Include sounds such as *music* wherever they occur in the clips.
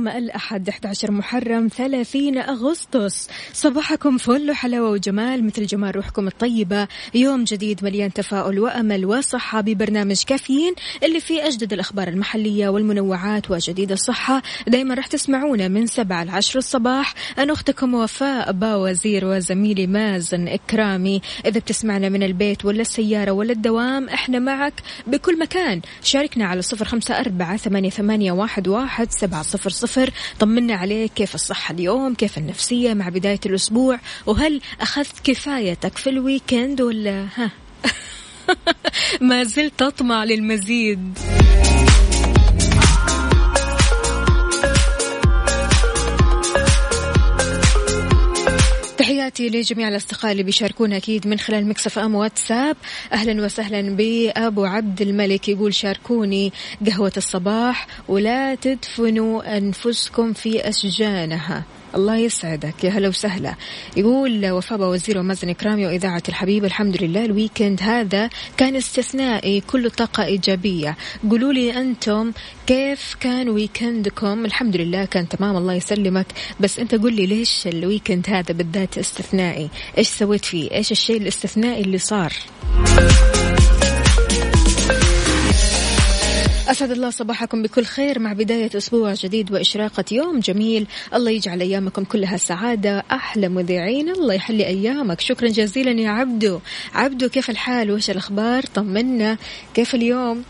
اليوم الأحد 11 محرم 30 أغسطس. صباحكم فل وحلاوة وجمال مثل جمال روحكم الطيبة. يوم جديد مليان تفاؤل وأمل وصحة ببرنامج كافيين اللي فيه أجدد الأخبار المحلية والمنوعات وجديد الصحة. دايما راح تسمعونا من 7 ل 10 الصباح. أنا أختكم وفاء باوزير وزميلي مازن إكرامي. إذا بتسمعنا من البيت ولا السيارة ولا الدوام إحنا معك بكل مكان. شاركنا على صفر خمسة أربعة ثمانية, ثمانية واحد, واحد سبعة صفر صفر. طمنا عليك كيف الصحة اليوم كيف النفسية مع بداية الأسبوع وهل أخذت كفايتك في الويكند ولا؟ ها. *laughs* ما زلت تطمع للمزيد. تحياتي لجميع الأصدقاء اللي بيشاركونا أكيد من خلال Mix FM واتساب. أهلا وسهلا بأبو عبد الملك يقول شاركوني قهوة الصباح ولا تدفنوا أنفسكم في أشجانها الله يسعدك. يا هلا وسهلا. يقول وفاء باوزير ومازن إكرامي وإذاعة الحبيب الحمد لله. ال weekend هذا كان استثنائي كله طاقة إيجابية. قولوا لي أنتم كيف كان weekend كم؟ الحمد لله كان تمام الله يسلمك. بس أنت قول لي ليش ال weekend هذا بالذات استثنائي؟ إيش سويت فيه؟ إيش الشيء الاستثنائي اللي صار؟ أسعد الله صباحكم بكل خير مع بداية أسبوع جديد وإشراقة يوم جميل. الله يجعل أيامكم كلها سعادة أحلى مذيعين. الله يحلي أيامك. شكرا جزيلا يا عبدو. عبدو كيف الحال؟ وإيش الأخبار؟ طمنا. كيف اليوم؟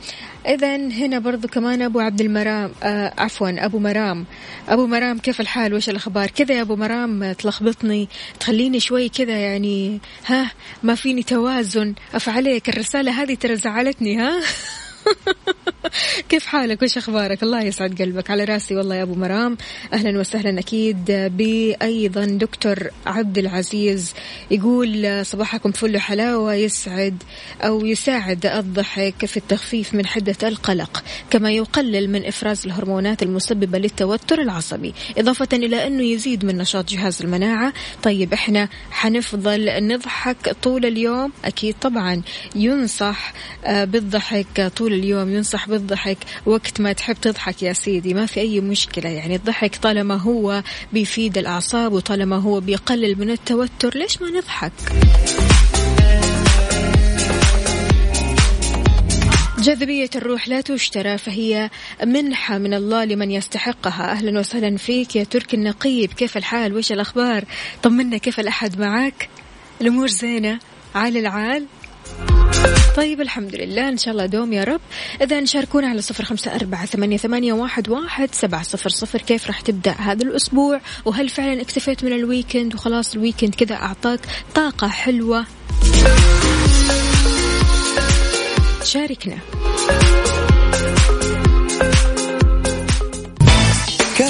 إذا هنا برضو كمان أبو عبد المرام آه عفوا أبو مرام. أبو مرام كيف الحال؟ وإيش الأخبار؟ كذا يا أبو مرام تلخبطني. تخليني شوي كذا يعني ها؟ ما فيني توازن. أفعليك الرسالة هذه ترى زعلتني ها؟ *laughs* *laughs* كيف حالك؟ وش أخبارك؟ الله يسعد قلبك. على رأسي والله يا أبو مرام. أهلا وسهلا أكيد بايضا دكتور عبد العزيز يقول صباحكم فل حلاوه يسعد أو يساعد الضحك في التخفيف من حدة القلق كما يقلل من إفراز الهرمونات المسببة للتوتر العصبي إضافة إلى أنه يزيد من نشاط جهاز المناعة. طيب إحنا حنفضل نضحك طول اليوم؟ أكيد طبعا. ينصح آه، بالضحك طول اليوم ينصح بالضحك وقت ما تحب تضحك يا سيدي ما في أي مشكلة. يعني الضحك طالما هو بيفيد الأعصاب وطالما هو بيقلل من التوتر ليش ما نضحك؟ جاذبية الروح لا تشترى فهي منحة من الله لمن يستحقها. أهلا وسهلا فيك يا تركي النقيب. كيف الحال؟ وش الأخبار؟ طمنا كيف الأحد معك؟ الأمور زينة؟ عال العال؟ طيب الحمد لله. إن شاء الله دوم يا رب. إذا شاركونا على صفر خمسة أربعة ثمانية, ثمانية واحد, واحد سبعة صفر صفر. كيف راح تبدأ هذا الأسبوع؟ وهل فعلا اكتفيت من ال weekend وخلاص ال weekend كذا أعطاك طاقة حلوة. شاركنا.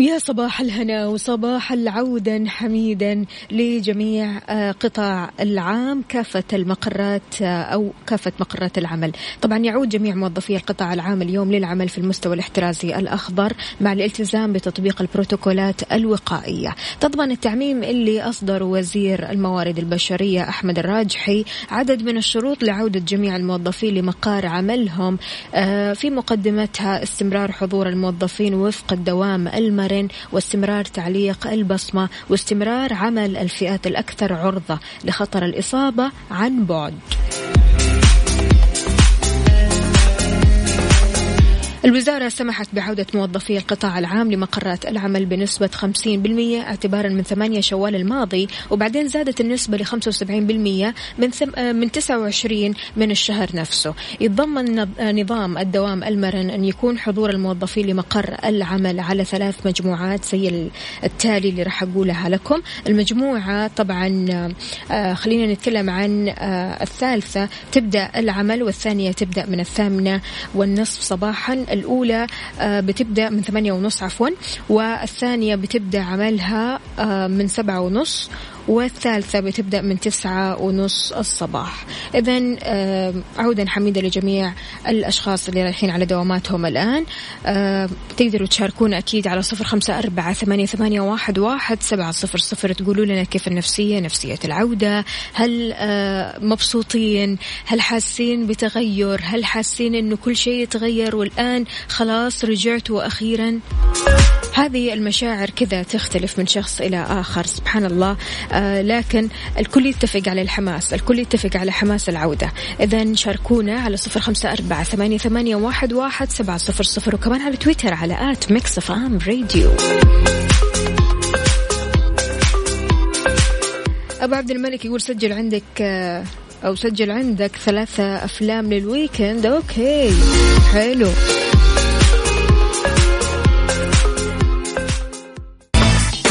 ويا صباح الهنا وصباح العودا حميدا لجميع آه، قطاع العام كافة المقرات آه، أو كافة مقرات العمل. طبعا يعود جميع موظفي القطاع العام اليوم للعمل في المستوى الاحترازي الأخضر مع الالتزام بتطبيق البروتوكولات الوقائية. تضمن التعميم اللي أصدر وزير الموارد البشرية أحمد الراجحي عدد من الشروط لعودة جميع الموظفين لمقار عملهم آه، في مقدمتها استمرار حضور الموظفين وفق الدوام المرن واستمرار تعليق البصمة واستمرار عمل الفئات الأكثر عرضة لخطر الإصابة عن بعد. الوزارة سمحت بعودة موظفي القطاع العام لمقرات العمل بنسبة 50% اعتبارا من 8 شوال الماضي وبعدين زادت النسبة ل 75% من ثم من 29 من الشهر نفسه. يتضمن نظام الدوام المرن أن يكون حضور الموظفين لمقر العمل على ثلاث مجموعات زي التالي اللي راح أقولها لكم. المجموعة طبعا آه، خلينا نتكلم عن آه، الثالثة تبدأ العمل والثانية تبدأ من الثامنة والنصف صباحا. الأولى آه، بتبدأ من ثمانية ونص عفوا والثانية بتبدأ عملها آه، من سبعة ونص والثالثة بتبدأ من تسعة ونص الصباح. إذا عودا حميدة لجميع الأشخاص اللي رايحين على دواماتهم الآن. تقدروا تشاركونا أكيد على صفر خمسة أربعة ثمانية, ثمانية واحد, واحد سبعة صفر صفر. تقولوا لنا كيف النفسية نفسية العودة؟ هل مبسوطين؟ هل حاسين بتغير؟ هل حاسين أنه كل شيء يتغير والآن خلاص رجعتوا أخيرا؟ هذه المشاعر كذا تختلف من شخص إلى آخر سبحان الله. آه لكن الكل يتفق على الحماس الكل يتفق على حماس العودة. إذا شاركونا على صفر خمسة أربعة ثمانية, ثمانية واحد, واحد سبعة صفر صفر وكمان على تويتر على at Mix FM Radio. أبو عبد الملك يقول سجل عندك آه، أو سجل عندك ثلاثة أفلام لل weekend okay حلو.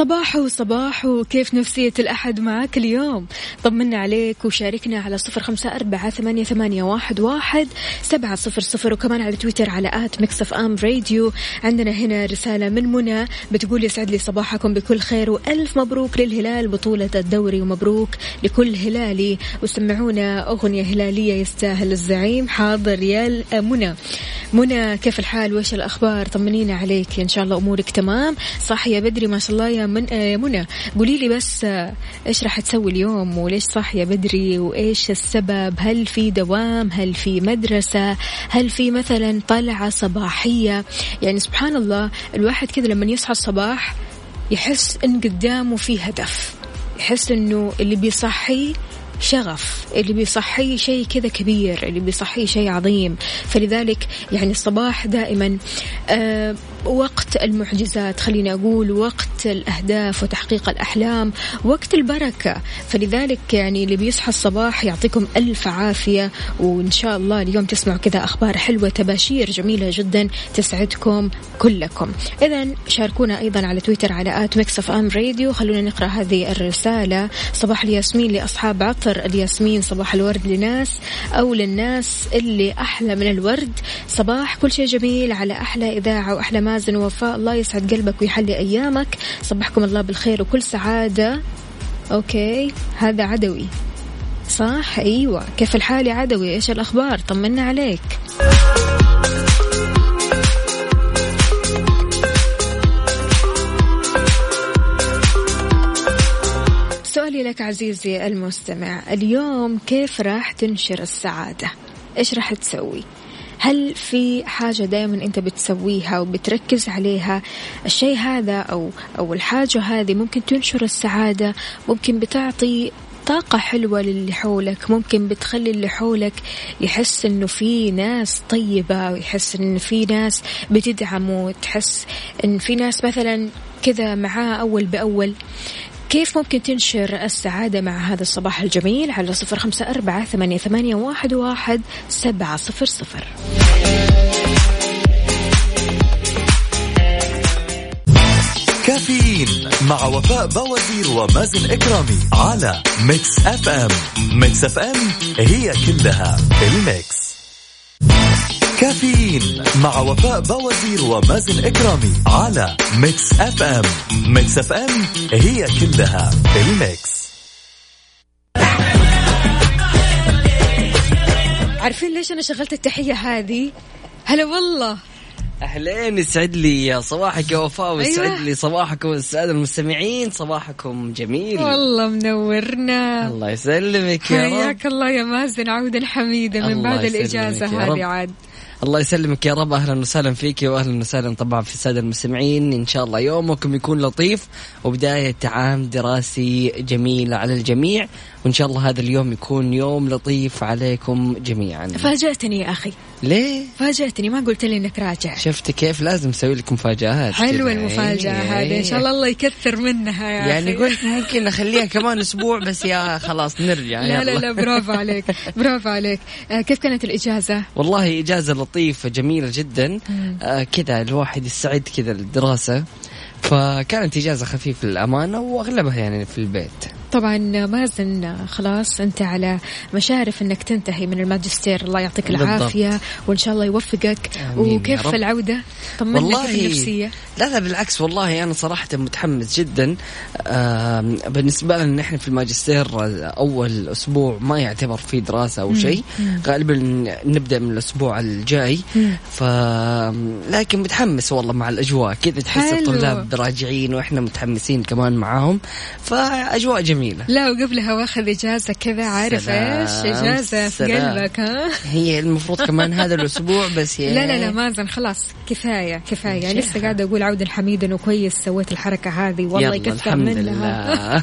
صباحو صباحو كيف نفسية الأحد معك اليوم؟ طمنا عليك وشاركنا على صفر خمسة أربعة ثمانية, ثمانية واحد, واحد سبعة صفر صفر وكمان على تويتر على at Mix FM Radio. عندنا هنا رسالة من منى بتقول يسعد لي صباحكم بكل خير وألف مبروك للهلال بطولة الدوري ومبروك لكل هلالي. وسمعونا أغنية هلالية يستاهل الزعيم حاضر يا منى. منى كيف الحال؟ وإيش الأخبار؟ طمنينا عليك إن شاء الله أمورك تمام. صح يا بدري ما شاء الله يا من يا منى قولي لي بس إيش راح تسوي اليوم وليش صح يا بدري وإيش السبب؟ هل في دوام؟ هل في مدرسة؟ هل في مثلا طلعة صباحية؟ يعني سبحان الله الواحد كذا لما يصحى الصباح يحس إن قدامه في هدف يحس إنه اللي بيصحي شغف اللي بيصحيه شيء كذا كبير اللي بيصحيه شيء عظيم. فلذلك يعني الصباح دائما آه وقت المعجزات خليني أقول وقت الأهداف وتحقيق الأحلام وقت البركة. فلذلك يعني اللي بيصحى الصباح يعطيكم ألف عافية وإن شاء الله اليوم تسمعوا كذا أخبار حلوة تباشير جميلة جدا تسعدكم كلكم. إذا شاركونا أيضا على تويتر على at Mix FM Radio. خلونا نقرأ هذه الرسالة. صباح الياسمين لأصحاب عطر. الياسمين صباح الورد لناس أو للناس اللي أحلى من الورد. صباح كل شيء جميل على أحلى إذاعة وأحلى مازن ووفاء. الله يسعد قلبك ويحلي أيامك. صبحكم الله بالخير وكل سعادة. أوكي هذا عدوي. صح؟ أيوة. كيف الحال يا عدوي؟ إيش الأخبار؟ طمنا عليك. سؤالي لك عزيزي المستمع اليوم كيف راح تنشر السعادة؟ إيش راح تسوي؟ هل في حاجة دائما أنت بتسويها وبتركز عليها؟ الشيء هذا أو أو الحاجة هذه ممكن تنشر السعادة ممكن بتعطي طاقة حلوة للي حولك ممكن بتخلي اللي حولك يحس إنه في ناس طيبة ويحس انه في ناس بتدعمه وتحس إن في ناس مثلا كذا معاه أول بأول. كيف ممكن تنشر السعادة مع هذا الصباح الجميل على صفر خمسة أربعة ثمانية, واحد سبعة صفر صفر. كافيين مع وفاء باوزير ومازن إكرامي على Mix FM. Mix FM هي كلها ال mix. كافيين مع وفاء باوزير ومازن إكرامي على Mix FM Mix FM هي كلها ال mix. عارفين ليش أنا شغلت التحية هذه؟ هلا والله. أهلين يسعد لي صباحك يا وفاء ويسعد أيوة. لي صباحكم السادة المستمعين صباحكم جميل. والله منورنا. الله يسلمك يا رب. حياك الله يا مازن عودا حميدا من بعد الإجازة. هذه عاد. الله يسلمك يا رب. أهلا وسهلا فيك واهلا وسهلا طبعا في الساده المستمعين. إن شاء الله يومكم يكون لطيف وبداية عام دراسي جميل على الجميع. وإن شاء الله هذا اليوم يكون يوم لطيف عليكم جميعا. فاجأتني يا أخي. ليه فاجأتني ما قلت لي إنك راجع شفت كيف لازم أسوي لك مفاجآت حلوة. المفاجأة إيه. هذه إن شاء الله الله يكثر منها يا يعني أخي. قلت ممكن أخليها كمان أسبوع بس يا خلاص نرجع لا لا. لا برافو عليك برافو عليك آه كيف كانت الإجازة؟ والله إجازة لطيفة جميلة جدا آه كذا الواحد يستعد كذا للدراسة فكانت إجازة خفيفة للأمانة وأغلبها يعني في البيت طبعا مازن خلاص أنت على مشارف إنك تنتهي من الماجستير. الله يعطيك. العافية وإن شاء الله يوفقك. وكيف. العودة؟ طمنا كيف النفسية. لا لا بالعكس والله أنا صراحة متحمس جدا. آم، بالنسبة لنا نحن في الماجستير أول أسبوع ما يعتبر فيه دراسة أو شيء. غالبا نبدأ من الأسبوع الجاي. ف لكن متحمس والله مع الأجواء. كذا تحس. الطلاب راجعين وإحنا متحمسين كمان معاهم. فأجواء جميلة. لا وقبلها واخذ إجازة كذا عارف إيش؟ إجازة في سلام. قلبك ها؟ هي المفروض كمان هذا الأسبوع بس يا *laughs* لا لا لا مازن خلاص كفاية كفاية. يعني لسه قاعدة أقول عودا حميدا وكويس سويت الحركة هذه والله يكثر الحمد منها. لله.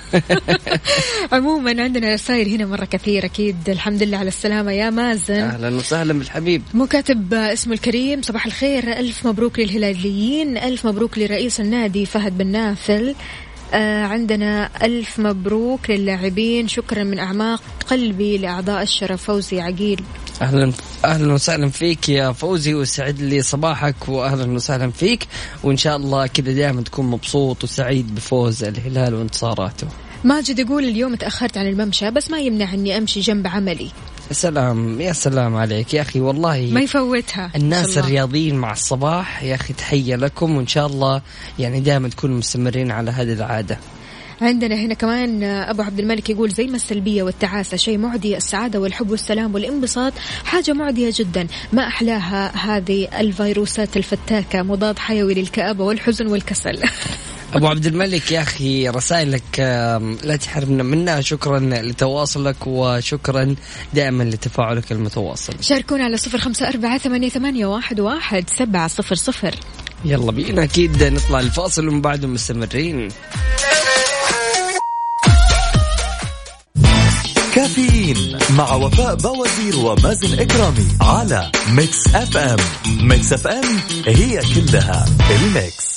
*laughs* عموما عندنا رسائل هنا مرة كثير أكيد. الحمد لله على السلامة. يا مازن. أهلا وسهلا بالحبيب. مو كاتب اسمه الكريم صباح الخير. ألف مبروك للهلاليين. ألف مبروك لرئيس النادي فهد بن نافل. آه عندنا ألف مبروك للاعبين شكرا من أعماق قلبي لأعضاء الشرف. فوزي عقيل. أهلا أهلا وسهلا فيك يا فوزي وسعد لي صباحك واهلا وسهلا فيك وإن شاء الله كذا دائما تكون مبسوط وسعيد بفوز الهلال وانتصاراته. ماجد يقول اليوم تأخرت عن الممشى بس ما يمنع أني أمشي جنب عملي. يا سلام يا سلام عليك يا أخي والله ما يفوتها. الناس. الرياضيين مع الصباح يا أخي تحية لكم وإن شاء الله يعني دائما تكونوا مستمرين على هذه العادة. عندنا هنا كمان أبو عبد الملك يقول زي ما السلبية والتعاسة شيء معدي السعادة والحب والسلام والانبساط حاجة معدية جدا. ما أحلاها هذه الفيروسات الفتاكة مضاد حيوي للكآبة والحزن والكسل. *laughs* أبو عبد الملك يا أخي رسائلك لا تحرمنا منها شكرا لتواصلك وشكرا دائما لتفاعلك المتواصل. شاركونا على صفر خمسة أربعة ثمانية, ثمانية واحد, واحد سبعة صفر صفر. يلا بينا. أكيد نطلع الفاصل ومن بعده مستمرين. كافيين مع وفاء باوزير ومازن إكرامي على Mix FM. Mix FM هي كلها ال mix.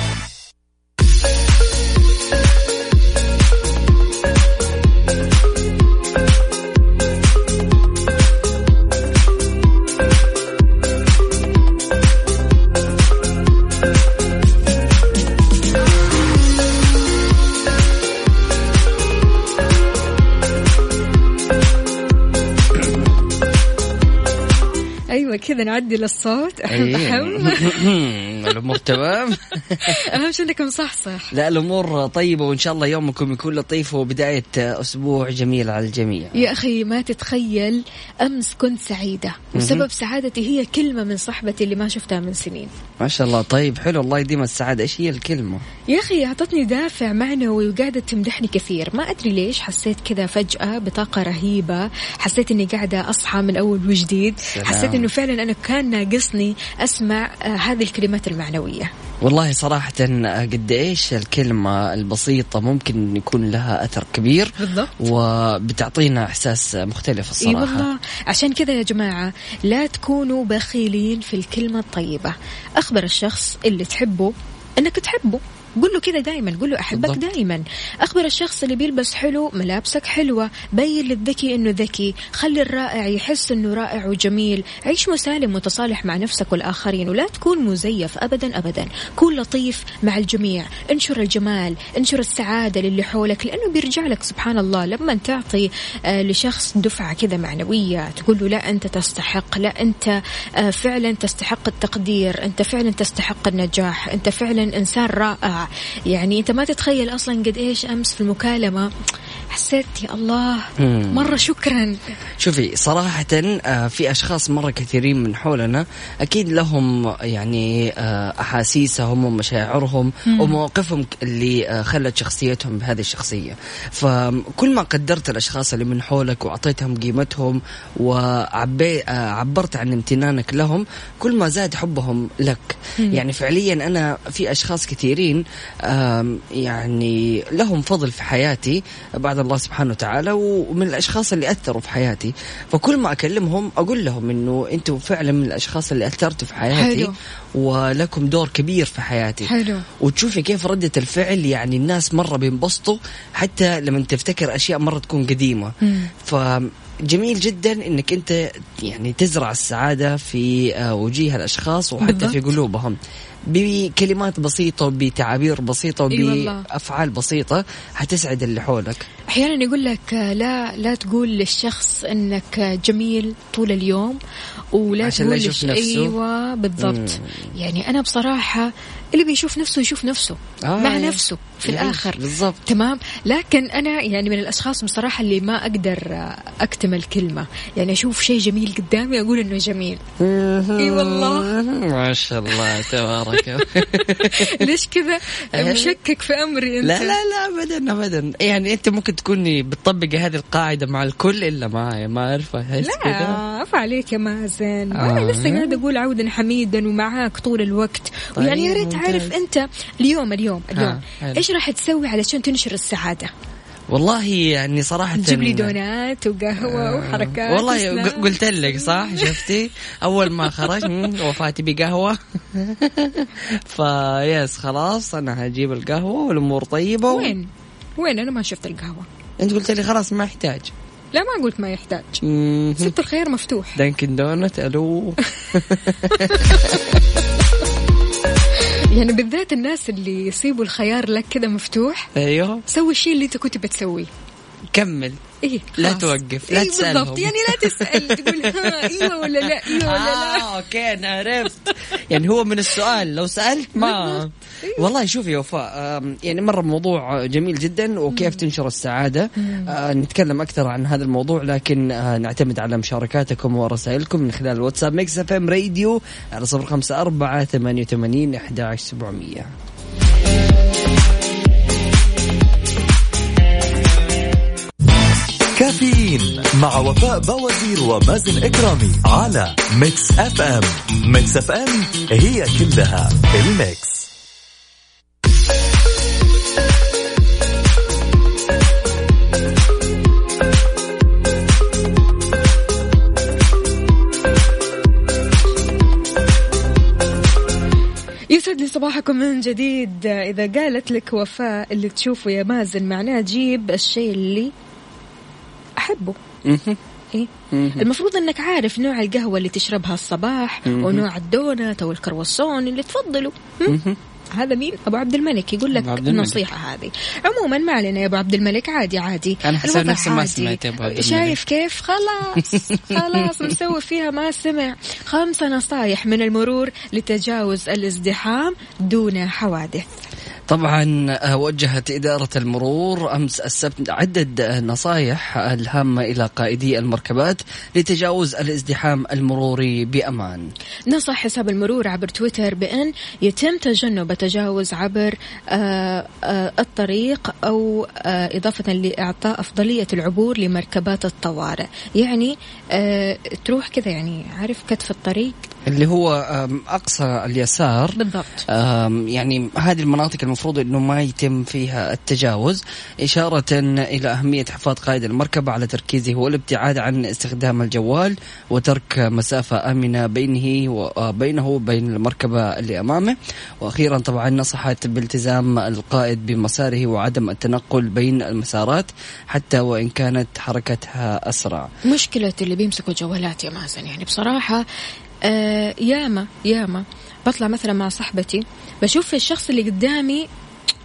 كذا نعدل الصوت إيه. أحم *laughs* الأمور تمام. *laughs* أهم شيء إنك مصحصح لا الأمور طيبة وإن شاء الله يومكم يكون لطيف وبداية أسبوع جميل على الجميع. يا أخي ما تتخيل أمس كنت سعيدة. وسبب سعادتي هي كلمة من صاحبتي اللي ما شفتها من سنين. ما شاء الله طيب حلو الله يديم السعادة. إيش هي الكلمة؟ يا أخي أعطتني دافع معنوي وقاعدة تمدحني كثير. ما أدري ليش حسيت كذا فجأة بطاقة رهيبة. حسيت أني قاعدة أصحى من أول وجديد. سلام. حسيت أنه فعلا أنا كان ناقصني أسمع آه، هذه الكلمات المعنوية. والله صراحة قد إيش الكلمة البسيطة ممكن يكون لها أثر كبير بالضبط. وبتعطينا إحساس مختلف إي الصراحة. والله. عشان كذا يا جماعة لا تكونوا بخيلين في الكلمة الطيبة. أخبر الشخص اللي تحبه أنك تحبه. قل له كذا دائما قل له أحبك. دائما أخبر الشخص اللي بيلبس حلو ملابسك حلوة بين للذكي إنه ذكي. خلي الرائع يحس إنه رائع وجميل. عيش مسالم متصالح مع نفسك والآخرين ولا تكون مزيف ابدا ابدا. كون لطيف مع الجميع. انشر الجمال انشر السعادة للي حولك لأنه بيرجع لك سبحان الله. لما تعطي آه، لشخص دفعة كذا معنوية تقول له لا أنت تستحق. لا أنت آه، فعلا تستحق التقدير. أنت فعلا تستحق النجاح. أنت فعلا إنسان رائع. يعني انت ما تتخيل أصلا قد إيش امس في المكالمة حسيت يا الله. مرة شكرا. شوفي صراحة آه، في أشخاص مرة كثيرين من حولنا أكيد لهم يعني آه، أحاسيسهم ومشاعرهم ومواقفهم اللي آه، خلت شخصيتهم بهذه الشخصية. فكل ما قدرت الأشخاص اللي من حولك وأعطيتهم قيمتهم وعبرت عن امتنانك لهم كل ما زاد حبهم لك. يعني فعليا أنا في أشخاص كثيرين يعني لهم فضل في حياتي الله سبحانه وتعالى ومن الأشخاص اللي أثروا في حياتي فكل ما أكلمهم أقول لهم إنه أنتم فعلا من الأشخاص اللي أثرتوا في حياتي حلو. ولكم دور كبير في حياتي حلو. وتشوفي كيف ردة الفعل يعني الناس مرة بينبسطوا حتى لما تفتكر أشياء مرة تكون قديمة فجميل جدا إنك أنت يعني تزرع السعادة في آه، وجيه الأشخاص وحتى بالضبط. في قلوبهم بكلمات بسيطة وبتعابير بسيطة. وبأفعال بسيطة حتسعد اللي حولك أحيانا يقول لك لا لا تقول للشخص آه، جميل طول اليوم ولا عشان لا تقول يشوف للش- نفسه. أيوه بالضبط يعني أنا بصراحة اللي بيشوف نفسه يشوف نفسه آه، مع يا. نفسه في يعيش. الآخر بالضبط. تمام لكن أنا يعني من الأشخاص بصراحة اللي ما أقدر آه، أكتم الكلمة يعني أشوف شيء جميل قدامي أقول إنه جميل إي والله ما شاء الله تبارك *laughs* ليش كذا؟ *laughs* مشكك في أمري أنت. لا لا لا ابدا ابدا. يعني أنت ممكن تكوني بتطبقي هذه القاعدة مع الكل إلا معي ما اعرف لا عفا عليك يا مازن. آه. أنا لسه قاعدة أقول عودا حميدا ومعاك طول الوقت. طيب، ويعني يا ريت. تعرف أنت اليوم اليوم اليوم. حلو. إيش راح تسوي علشان تنشر السعادة؟ والله يعني صراحة تجيب لي دونات وقهوة وحركات والله قلت لك صح؟ شفتي؟ أول ما خرج مم، وفاتي بقهوة. *laughs* فيس خلاص أنا هجيب القهوة والأمور طيبة و... وين؟ وين؟ أنا ما شفت القهوة. أنت قلت لي خلاص ما يحتاج. لا ما قلت ما يحتاج. سبت الخيار مفتوح. Dunkin' Donuts ألو. *laughs* يعني بالذات الناس اللي يسيبوا الخيار لك كذا مفتوح أيوه. سوي الشيء اللي انت كنت بتسويه. كمل. إيه لا. توقف، لا إيه تسألهم. بالضبط. يعني لا تسأل تقول ها أيوه ولا لا أيوه ولا لا. آه okay أنا عرفت. يعني هو من السؤال لو سألت ما والله شوفي يا وفاء يعني مرة موضوع جميل جدا وكيف تنشر السعادة. آه نتكلم أكثر عن هذا الموضوع لكن آه نعتمد على مشاركاتكم ورسائلكم من خلال الواتساب Mix FM Radio على صفر خمسة أربعة ثمانية وثمانين إحدى سبعمئه كافيين مع وفاء بوازير ومازن إكرامي على Mix FM Mix FM it's all in the mix. صباحكم من جديد. إذا قالت لك وفاء اللي تشوفه يا مازن معناه جيب الشيء اللي أحبه. إيه؟ المفروض إنك عارف نوع القهوة اللي تشربها الصباح ونوع الدونت أو الكرواسون اللي تفضله؟ هذا مين؟ أبو عبد الملك يقول لك. النصيحة هذه. عموما ما علينا يا أبو عبد الملك عادي عادي. أنا حسيت نفسي ما. سمعت يا أبو عبد الملك. شايف كيف؟ خلاص. *laughs* خلاص مسوي فيها ما سمع. خمسة نصايح من المرور لتجاوز الازدحام دون حوادث. طبعا آه، وجهت إدارة المرور أمس السبت عدة آه، نصائح الهامة إلى قائدي المركبات لتجاوز الازدحام المروري بأمان. نصح حساب المرور عبر تويتر بأن يتم تجنب التجاوز عبر آه، الطريق أو إضافة لإعطاء أفضلية العبور لمركبات الطوارئ. يعني تروح كذا يعني عارف كتف الطريق؟ اللي هو آم، أقصى اليسار. بالضبط. يعني هذه المناطق المفروض إنه ما يتم فيها التجاوز إشارة إلى أهمية حفاظ قائد المركبة على تركيزه والابتعاد عن استخدام الجوال وترك مسافة آمنة بينه وبينه وبين المركبة اللي أمامه. وأخيرا طبعا نصحت بالتزام القائد بمساره وعدم التنقل بين المسارات حتى وإن كانت حركتها أسرع. مشكلة اللي بيمسكوا جوالات يا مازن يعني بصراحة آه ياما ياما. بطلع مثلا مع صاحبتي بشوف الشخص اللي قدامي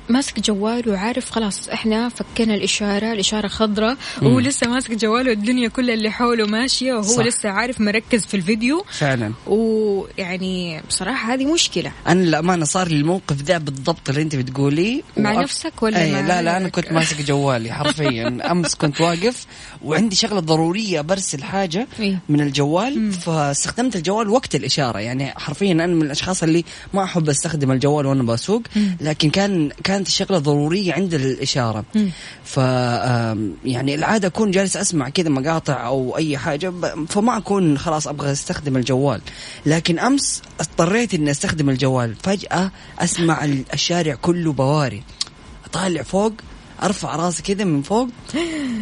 ماسك جواله وعارف خلاص إحنا فكينا الإشارة الإشارة خضراء وهو لسه ماسك جواله الدنيا كلها اللي حوله ماشية وهو صح. لسه عارف مركز في الفيديو. فعلا. ويعني بصراحة هذه مشكلة. أنا للأمانة صار لي الموقف ذا بالضبط اللي أنت بتقوليه مع وأك- نفسك ولا أي مع لا لا أنا؟ كنت ماسك جوالي حرفيا. *laughs* أمس كنت واقف وعندي شغلة ضرورية برسل حاجة إيه. من الجوال فاستخدمت الجوال وقت الإشارة. يعني حرفيا أنا من الأشخاص اللي ما أحب أستخدم الجوال وأنا بسوق. لكن كان كانت الشغله ضرورية عند الإشارة. ف يعني العادة أكون جالس أسمع كذا مقاطع أو أي حاجة فما أكون خلاص أبغى أستخدم الجوال. لكن أمس اضطريت إني أستخدم الجوال. فجأة أسمع ال- الشارع كله بواري. اطالع فوق أرفع راسي كذا من فوق.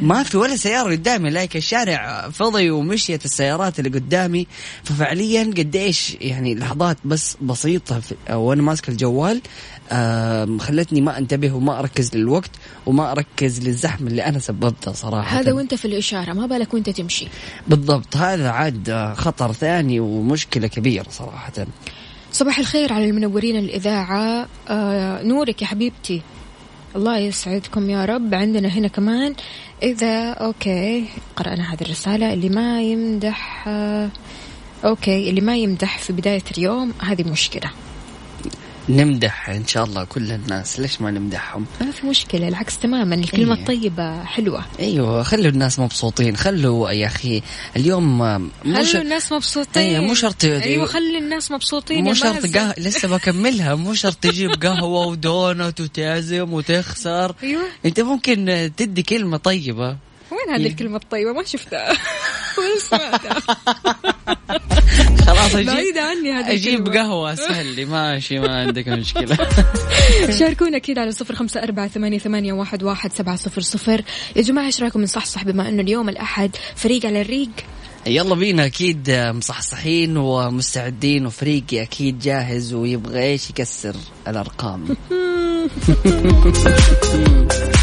ما في ولا سيارة قدامي. لايك الشارع فضي ومشيت السيارات اللي قدامي. ففعليا قديش يعني لحظات بس بسيطة وأنا ماسك الجوال. خلتني ما انتبه وما اركز للوقت وما اركز للزحمة اللي أنا سببتها صراحة. هذا وأنت في الإشارة ما بالك وأنت تمشي. بالضبط هذا عاد خطر ثاني ومشكلة كبيرة صراحة. صباح الخير على المنورين الإذاعة. آه نورك يا حبيبتي. الله يسعدكم يا رب. عندنا هنا كمان إذا okay قرأنا هذه الرسالة اللي ما يمدح آه okay اللي ما يمدح في بداية اليوم هذه مشكلة. نمدح إن شاء الله كل الناس. ليش ما نمدحهم؟ ما في مشكلة العكس تماما الكلمة إيه. الطيبة حلوة. أيوه خلوا الناس مبسوطين. خلوا يا أخي اليوم مو خلوا الناس مبسوطين. أيوة، مو شرط- أيوة خلي الناس مبسوطين مو شرط. قهوة لسه بكملها. مو شرط تجيب *laughs* قهوة ودونت وتعزم وتخسر. أيوة. أنت ممكن تدي كلمة طيبة. وين هذه الكلمة الطيبة؟ ما شفتها. خلاص أجيب بعيدة عني هذه أجيب. قهوة أسهل لي. ماشي ما عندك مشكلة. *laughs* شاركونا كذا على صفر خمسة أربعة ثمانية, ثمانية واحد, واحد سبعة صفر صفر. يا جماعة إيش رأيكم نصحصح بما أنه اليوم الأحد فريق على الريق. يلا بينا أكيد مصحصحين ومستعدين وفريقي أكيد جاهز ويبغى إيش يكسر الأرقام. *laughs*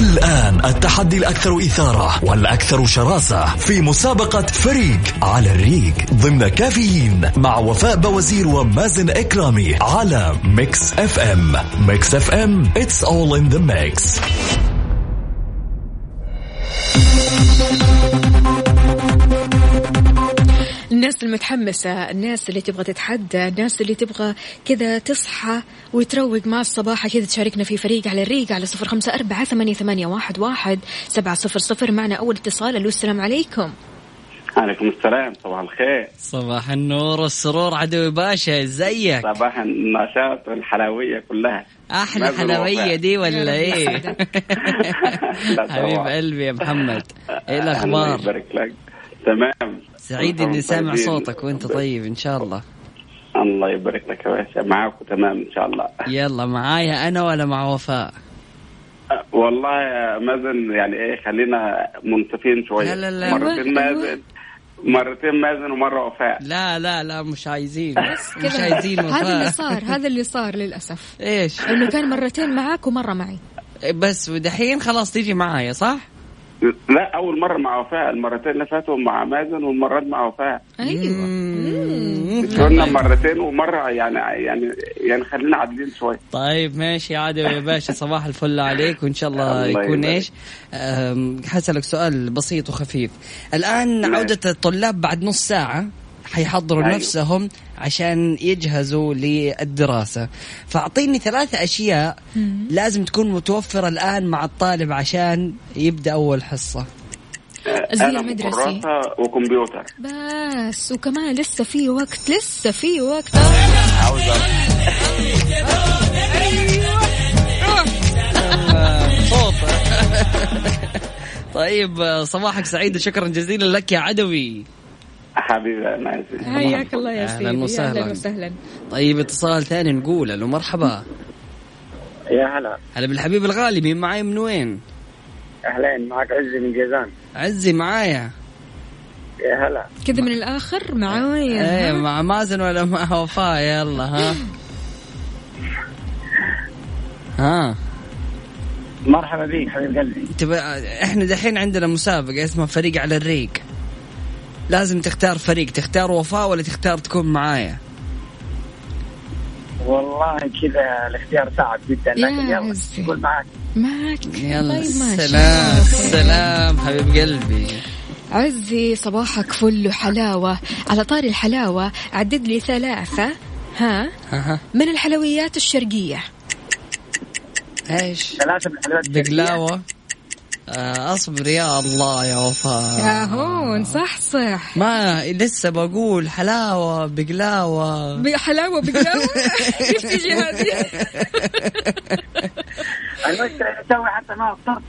الآن التحدي الأكثر إثارة والأكثر شراسة في مسابقة فريق على الريق ضمن كافيين مع وفاء بوازير ومازن إكرامي على Mix FM. Mix FM it's all in the mix. الناس المتحمسة الناس اللي تبغى تتحدى الناس اللي تبغى كذا تصحى وتروق مع الصباح. كذا تشاركنا في فريق على الريق على صفر خمسة أربعة ثمانية, ثمانية واحد, واحد سبعة صفر صفر. معنا أول اتصال. ألو السلام عليكم. عليكم السلام. صباح الخير. صباح النور والسرور عدوي باشا ازيك؟ صباح النشاط والحلاوية كلها. أحلى وفاء. دي ولا إيه؟ *laughs* حبيب. قلبي يا محمد. إيه الله الأخبار؟ يبارك لك. تمام. سعيد إني سامع طيبين. صوتك وأنت طيب إن شاء الله. الله يبارك لك يا باشا معاكم تمام إن شاء الله. يلا معايا أنا ولا مع وفاء؟ والله يا مازن يعني إيه خلينا منصفين شوية. لا، لا، لا. مرتين. مازن مرتين مازن ومرة وفاء. لا لا لا مش عايزين. مش كذا. عايزين هذا اللي وفاء. صار هذا اللي صار للأسف. إيش؟ إنه كان مرتين معاك ومرة معي. بس ودحين خلاص تيجي معايا صح؟ لا أول مرة مع وفاء. المرتين اللي فاتوا مع مازن والمرة دي مع وفاء. أيوه. قلنا مرتين ومرة يعني يعني يعني خلينا عادلين شوي طيب ماشي عادل يا باشا صباح الفل عليك وإن شاء الله يكون. إيش؟ حسألك سؤال بسيط وخفيف. الآن. عودة الطلاب بعد نص ساعة. حيحضروا أيوة. نفسهم عشان يجهزوا للدراسة. فأعطيني ثلاثة أشياء لازم تكون متوفرة الآن مع الطالب عشان يبدأ أول حصة. المدرسي وكراسة وكمبيوتر. بس وكمان لسه في وقت لسه في وقت. عاوز *laughs* صوت طيب صباحك سعيد وشكرا جزيلا لك يا عدوي. حبيبي اسف حياك الله يا سيدي. وسهلاً. أهلا وسهلا. طيب اتصال ثاني نقول. له مرحبا. يا هلا. هلا بالحبيب الغالي مين معاي من وين؟ أهلين معك عزي من جيزان. عزي معايا. يا هلا. كذا من الآخر؟ معايا إيه؟ مع مازن ولا مع وفاء؟ يلا ها. *laughs* ها. مرحبا بك حبيب قلبي. إحنا دحين عندنا مسابقة اسمها فريق على الريق. لازم تختار فريق تختار وفاء ولا تختار تكون معايا؟ والله كذا الاختيار صعب جدا يا لكن يلا عزي. نقول معك. معك يلا طيب ماشي. سلام سلام حبيب قلبي. عزي صباحك فل وحلاوة. على طاري الحلاوة عدد لي ثلاثة. ها؟ من الحلويات الشرقية؟ إيش؟ ثلاثة من الحلويات الشرقية. بقلاوة اصبر يا الله يا وفاء. يا هون صح صح. ما لسه بقول حلاوة بقلاوة. بحلاوة بقلاوة؟ *laughs* كيف تجي هذه؟ المشكلة نسوي حتى ما فطرت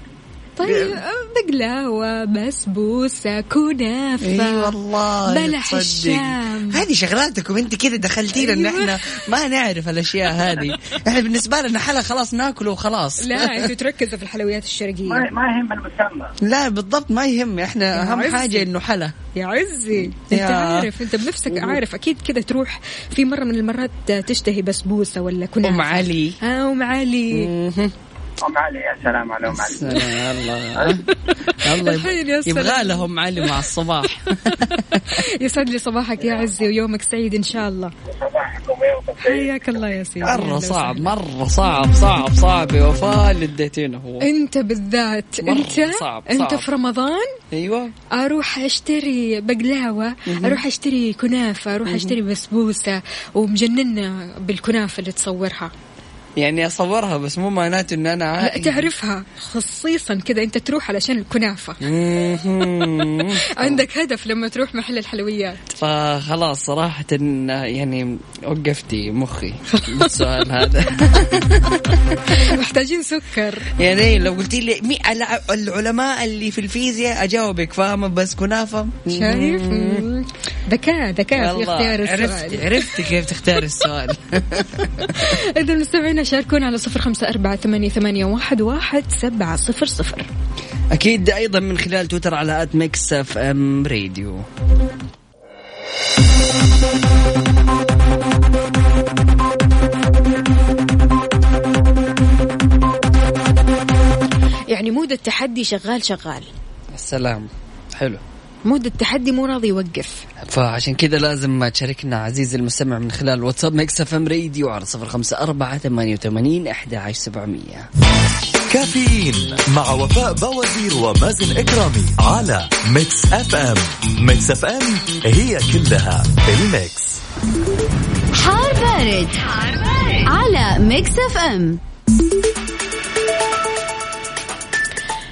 طيب بقلاوة بسبوسة كنافة. إي والله بلح. الشام. هذه شغلاتكم انت كذا دخلتينا إن أيوة. إحنا ما نعرف الأشياء هذه. *laughs* إحنا بالنسبة لنا حلا خلاص ناكله وخلاص. لا أنتوا تركزوا في الحلويات الشرقية. ما, يهم المسمى. لا بالضبط ما يهم. إحنا أهم عزي. حاجة إنه حلا. يا عزي. أنت يا. عارف أنت بنفسك عارف. أكيد كذا تروح في مرة من المرات تشتهي بسبوسه ولا كنافة. أم علي. آه أم علي. ام علي يا سلام على أم علي. *laughs* سلام الله الله. الحين يا يب- يبغى. لهم علي مع الصباح. *laughs* يسعد لي صباحك يا عزي ويومك سعيد إن شاء الله. صباحكم سعيد حياك الله يا سيدي. مرة صعب. مرة صعب صعب صعب. يا وفاء اللي اديتينه هو. أنت بالذات. أنت؟ صعب، أنت صعب. في رمضان؟ أيوه. أروح أشتري بقلاوة أروح أشتري كنافة أروح أشتري بسبوسة ومجننا بالكنافة اللي تصورها. يعني أصورها بس مو معناته إن أنا لا عا- تعرفها خصيصا كذا أنت تروح علشان الكنافة. *laughs* عندك هدف لما تروح محل الحلويات. *laughs* فخلاص صراحة يعني وقفتي مخي بالسؤال هذا. *laughs* محتاجين سكر. يعني لو قلتي لي العلماء اللي في الفيزياء أجاوبك فاهمة؟ بس كنافة. شايف. ذكاء ذكاء في اختيار عرفت السؤال عرفت كيف تختار السؤال. إذا مستمعينا شاركونا على صفر خمسة أربعة ثمانية, ثمانية واحد, واحد سبعة صفر صفر. أكيد أيضا من خلال تويتر على at Mix FM Radio. يعني mood التحدي شغال شغال. السلام. حلو. مود التحدي مو راضي يوقف. فعشان كذا لازم تشاركنا عزيزي المستمع من خلال واتساب Mix FM Radio على صفر خمسة أربعة ثمانية وثمانين أحد عشر سبعمية. كافيين مع وفاء بوازير ومازن إكرامي على Mix FM. Mix FM it's all in the mix. حار بارد, على Mix FM.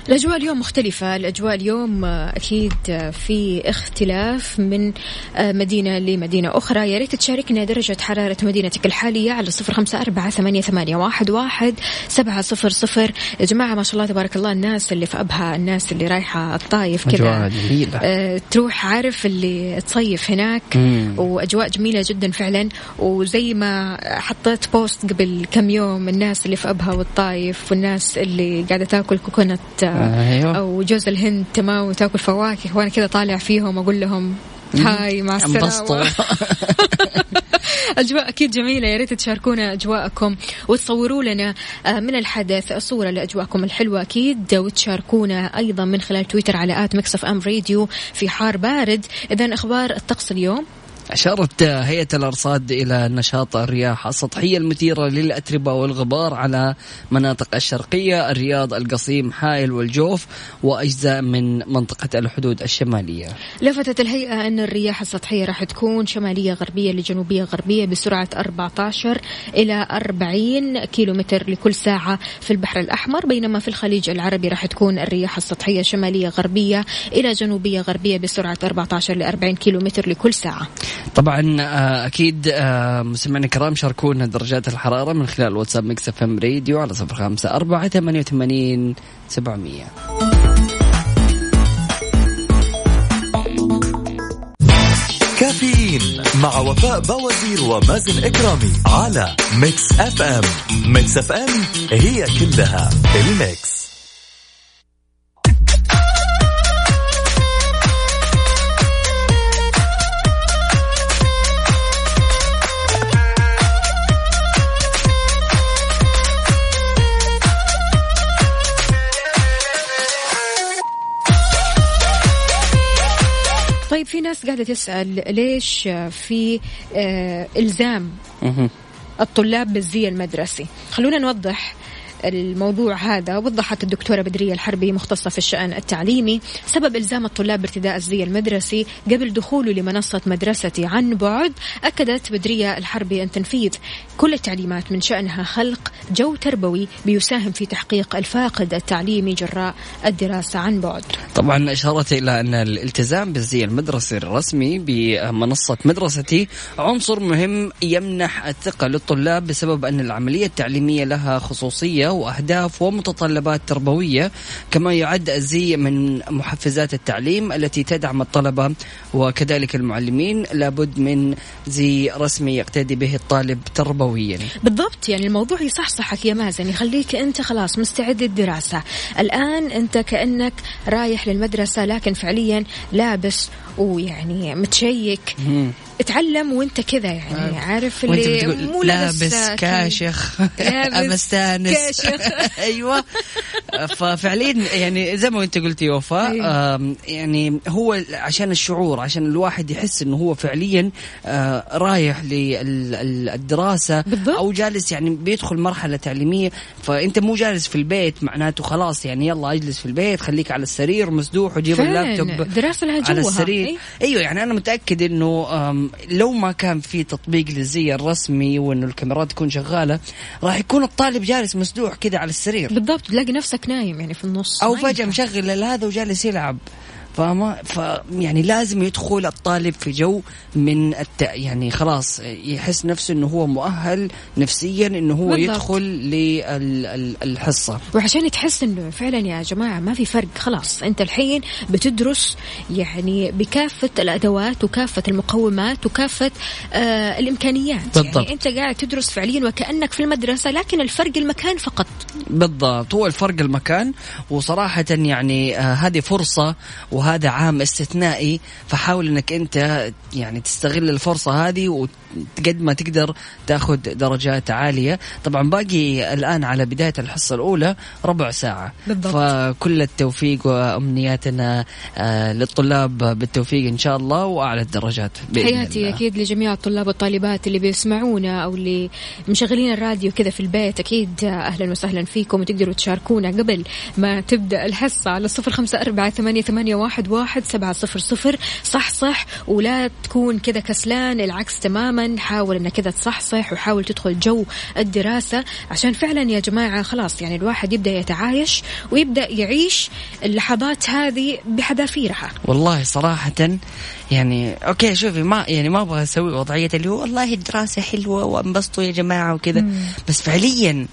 الأجواء اليوم مختلفة. الأجواء اليوم آه، أكيد آه، في اختلاف من آه، مدينة لمدينة أخرى. يا ريت تشاركنا درجة حرارة مدينتك الحالية على صفر خمسة أربعة ثمانية, ثمانية واحد, واحد سبعة صفر صفر. يا جماعة ما شاء الله تبارك الله الناس اللي في أبها الناس اللي رايحة الطايف كذا أجواء جميلة. آه، تروح عارف اللي تصيف هناك. مم. وأجواء جميلة جدا فعلا. وزي ما حطيت بوست قبل كم يوم الناس اللي في أبها والطايف والناس اللي قاعدة تاكل كوكونات آه، أيوه. أو جوز الهند تمام وتاكل فواكه وأنا كذا طالع فيهم أقول لهم هاي مع انبسطوا. السلامه *laughs* أجواء أكيد جميلة يا ريت تشاركونا أجواءكم وتصوروا لنا آه، من الحدث صورة لأجواءكم الحلوة أكيد وتشاركونا أيضا من خلال تويتر على at Mix FM Radio في حار بارد اذا أخبار الطقس اليوم أشارت هيئة الأرصاد إلى نشاط الرياح السطحية المثيرة للأتربة والغبار على مناطق الشرقية الرياض القصيم حائل والجوف وأجزاء من منطقة الحدود الشمالية. لفتت الهيئة أن الرياح السطحية راح تكون شمالية غربية لجنوبية غربية بسرعة 14 إلى 40 كيلومتر لكل ساعة في البحر الأحمر بينما في الخليج العربي راح تكون الرياح السطحية شمالية غربية إلى جنوبية غربية بسرعة 14 ل 40 كيلومتر لكل ساعة. طبعا آه، أكيد آه، مستمعينا الكرام شاركونا درجات الحرارة من خلال واتساب Mix FM Radio على صفر خمسة أربعة ثمانية وثمانين سبعمية. كافيين مع وفاء بوازير ومازن إكرامي على Mix FM. Mix FM it's all in the mix. قاعدة تسأل ليش في آه إلزام مهم. الطلاب بالزي المدرسي خلونا نوضح الموضوع هذا وضحت الدكتورة بدرية الحربي مختصة في الشأن التعليمي سبب إلزام الطلاب بارتداء الزي المدرسي قبل دخوله لمنصة مدرستي عن بعد أكدت بدرية الحربي أن تنفيذ كل التعليمات من شأنها خلق جو تربوي بيساهم في تحقيق الفاقد التعليمي جراء الدراسة عن بعد. طبعا أشارت إلى أن الالتزام بالزي المدرسي الرسمي بمنصة مدرستي عنصر مهم يمنح الثقة للطلاب بسبب أن العملية التعليمية لها خصوصية وأهداف ومتطلبات تربوية كما يعد الزي من محفزات التعليم التي تدعم الطلبة. وكذلك المعلمين لابد من زي رسمي يقتدي به الطالب تربويا بالضبط يعني الموضوع يصحصحك يا مازن يخليك أنت خلاص مستعد للدراسة. الآن أنت كأنك رايح للمدرسة لكن فعليا لابس ويعني متشيك. اتعلم وانت كذا يعني عارف وانت اللي مو لابس آه، كاشخ. مستانس *laughs* كاشخ. *laughs* أيوه. ففعليا يعني زي ما انت قلتي وفاء أيوة. يعني هو عشان الشعور عشان الواحد يحس إنه هو فعليا آه، رايح للدراسة بالضبط. أو جالس يعني بيدخل مرحلة تعليمية. فأنت مو جالس في البيت معناته خلاص يعني يلا اجلس في البيت خليك على السرير مسدوح وجيب اللابتوب دراسة لها على جوها. السرير. أي. أيوه يعني أنا متأكد إنه لو ما كان في تطبيق للزي الرسمي وإنه الكاميرات تكون شغالة راح يكون الطالب جالس مسدوح كذا على السرير بالضبط تلاقي نفسك نايم يعني في النص أو فجأة. مشغل هذا وجالس يلعب فاهمة ف يعني لازم يدخل الطالب في جو من الت... يعني خلاص يحس نفسه إنه هو مؤهل نفسيا إنه هو بالضبط. يدخل للحصة وعشان تحس إنه فعلا يا جماعة ما في فرق خلاص أنت الحين بتدرس يعني بكافة الأدوات وكافة المقومات وكافة آه الإمكانيات بالضبط. يعني أنت قاعد تدرس فعليا وكأنك في المدرسة لكن الفرق المكان فقط بالضبط هو الفرق المكان وصراحة يعني آه هذه فرصة وهذا عام استثنائي فحاول إنك أنت يعني تستغل الفرصة هذه وقد ما تقدر تأخذ درجات عالية طبعا باقي الآن على بداية الحصة الأولى ربع ساعة بالضبط. فكل التوفيق وأمنياتنا آه للطلاب بالتوفيق إن شاء الله وأعلى الدرجات بإذن حياتي الله. أكيد لجميع الطلاب والطالبات اللي بيسمعونا أو اللي مشغلين الراديو كذا في البيت أكيد أهلا وسهلا فيكم وتقدروا تشاركونا قبل ما تبدأ الحصة على صفر خمسة أربعة ثمانية, ثمانية واحد, واحد سبعة صفر صفر. صح صح ولا تكون كذا كسلان العكس تماما. حاول إنك كذا تصحصح وحاول تدخل جو الدراسة عشان فعلا يا جماعة خلاص يعني الواحد يبدأ يتعايش ويبدأ يعيش اللحظات هذه بحذافيرها. والله صراحة يعني أوكي شوفي ما يعني ما أبغى أسوي وضعية اللي هو والله الدراسة حلوة وأنبسطوا يا جماعة وكذا. بس فعليا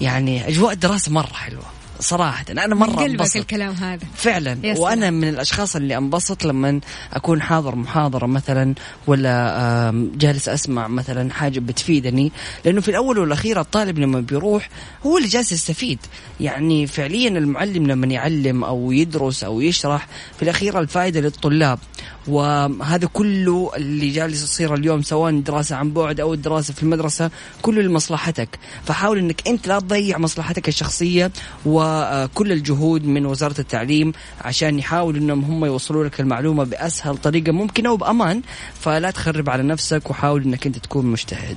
يعني أجواء الدراسة مرة حلوة. صراحة أنا من مرة قلبك الكلام هذا. فعلا. وأنا من الأشخاص اللي انبسط لما أكون حاضر محاضرة مثلا ولا جالس أسمع مثلا حاجة بتفيدني. لأنه في الأول والأخير الطالب لما بيروح هو اللي جالس يستفيد. يعني فعليا المعلم لما يعلم أو يدرس أو يشرح في الأخير الفائدة للطلاب. وهذا كله اللي جالس يصير اليوم سواء دراسة عن بعد أو الدراسة في المدرسة كله لمصلحتك. فحاول أنك أنت لا تضيع مصلحتك الشخصية وكل الجهود من وزارة التعليم عشان يحاولوا أنهم هم يوصلوا لك المعلومة بأسهل طريقة ممكنة وبأمان. فلا تخرب على نفسك وحاول أنك أنت تكون مجتهد.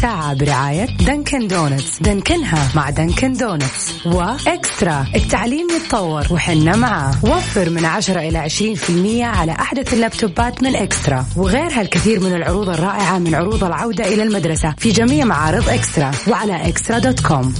الساعة برعاية Dunkin' Donuts. دنكنها مع Dunkin' Donuts. و eXtra. التعليم يتطور وحنا معاه. وفر من 10 إلى 20% على أحدث اللابتوبات من eXtra. وغيرها الكثير من العروض الرائعة من عروض العودة إلى المدرسة في جميع معارض eXtra. وعلى eXtra dot com.